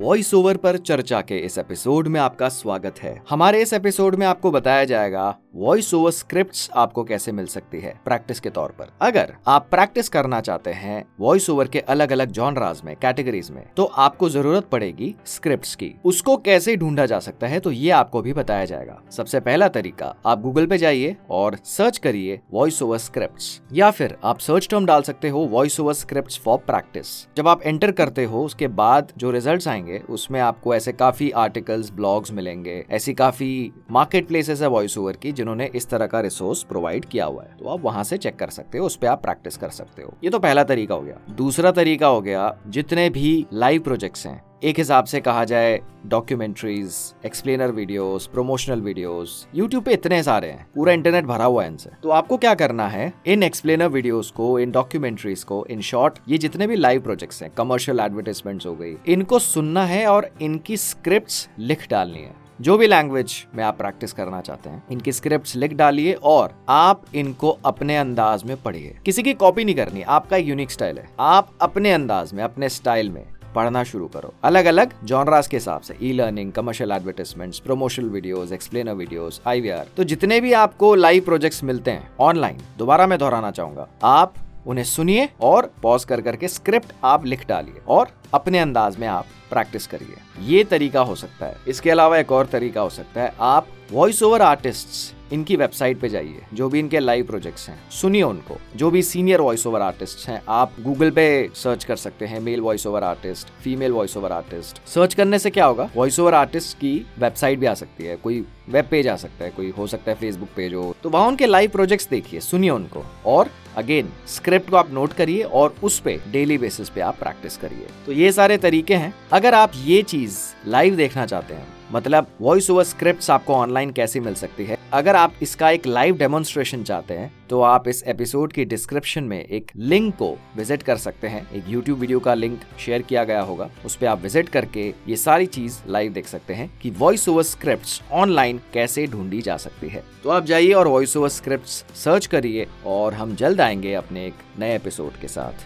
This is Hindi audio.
वॉइस ओवर पर चर्चा के इस एपिसोड में आपका स्वागत है। हमारे इस एपिसोड में आपको बताया जाएगा वॉइस ओवर स्क्रिप्ट्स आपको कैसे मिल सकती है प्रैक्टिस के तौर पर। अगर आप प्रैक्टिस करना चाहते हैं वॉइस ओवर के अलग अलग जॉनराज में कैटेगरीज में तो आपको ज़रूरत पड़ेगी स्क्रिप्ट्स की। उसको कैसे ढूंढा जा सकता है तो ये आपको भी बताया जाएगा। सबसे पहला तरीका, आप गूगल पे जाइए और सर्च करिए वॉइस ओवर स्क्रिप्ट या फिर आप सर्च टर्म डाल सकते हो voice over script for practice जब आप एंटर करते हो, उसके बाद जो रिज़ल्ट आएँगे, उसमें आपको ऐसे काफ़ी आर्टिकल्स ब्लॉग्स मिलेंगे। ऐसी काफ़ी मार्केट प्लेसेस है वॉइस ओवर की जिन्होंने इस तरह का रिसोर्स प्रोवाइड किया हुआ है। तो आप वहाँ से चेक कर सकते हो, उस पर आप प्रैक्टिस कर सकते हो। ये तो पहला तरीका हो गया। दूसरा तरीका हो गया, जितने भी लाइव प्रोजेक्ट्स हैं, एक हिसाब से कहा जाए documentaries explainer videos promotional videos YouTube पे इतने सारे हैं, पूरा इंटरनेट भरा हुआ है इनसे। तो आपको क्या करना है, इन एक्सप्लेनर वीडियोस को, इन डॉक्यूमेंट्रीज को इन शॉर्ट ये जितने भी लाइव प्रोजेक्ट्स हैं कमर्शियल एडवर्टाइजमेंट्स हो गई, इनको सुनना है और इनकी स्क्रिप्ट लिख डालनी है। जो भी लैंग्वेज में आप प्रैक्टिस करना चाहते हैं, इनकी स्क्रिप्ट लिख डालिए और आप इनको अपने अंदाज में पढ़िए। किसी की कॉपी नहीं करनी, आपका यूनिक स्टाइल है। आप अपने अंदाज में, अपने स्टाइल में पढ़ना शुरू करो। अलग अलग जॉनरास के हिसाब से e learning commercial advertisements promotional videos explainer videos IVR तो जितने भी आपको लाइव प्रोजेक्ट्स मिलते हैं ऑनलाइन दोबारा मैं दोहराना चाहूँगा, आप उन्हें सुनिए और पॉज कर करके स्क्रिप्ट आप लिख डालिए और अपने अंदाज में आप प्रैक्टिस करिए। ये तरीका हो सकता है। इसके अलावा एक और तरीका हो सकता है। आप वॉइस ओवर आर्टिस्ट इनकी वेबसाइट पे जाइए, जो भी इनके लाइव प्रोजेक्ट्स हैं। सुनिए उनको। जो भी सीनियर वॉइस ओवर आर्टिस्ट हैं, आप गूगल पे सर्च कर सकते हैं male voice over artist female voice over artist search करने से क्या होगा? वॉइस ओवर आर्टिस्ट की वेबसाइट भी आ सकती है, कोई वेब पेज आ सकता है, कोई हो सकता है फेसबुक पेज हो। तो वहाँ उनके लाइव प्रोजेक्ट्स देखिए, सुनिए उनको। और अगेन स्क्रिप्ट को आप नोट करिए और उस पे डेली बेसिस पे आप प्रैक्टिस करिए। तो ये सारे तरीके हैं। अगर आप ये चीज़ लाइव देखना चाहते हैं मतलब वॉइस ओवर स्क्रिप्ट आपको ऑनलाइन कैसे मिल सकती है? अगर आप इसका एक लाइव डेमोन्स्ट्रेशन चाहते हैं तो आप इस एपिसोड की डिस्क्रिप्शन में एक लिंक को विज़िट कर सकते हैं। एक यूट्यूब वीडियो का लिंक शेयर किया गया होगा। उस पर आप विज़िट करके ये सारी चीज़ लाइव देख सकते हैं कि वॉइस ओवर स्क्रिप्ट ऑनलाइन कैसे ढूंढी जा सकती है। तो आप जाइए और वॉइस ओवर स्क्रिप्ट सर्च करिए और हम जल्द आएँगे अपने एक नए एपिसोड के साथ।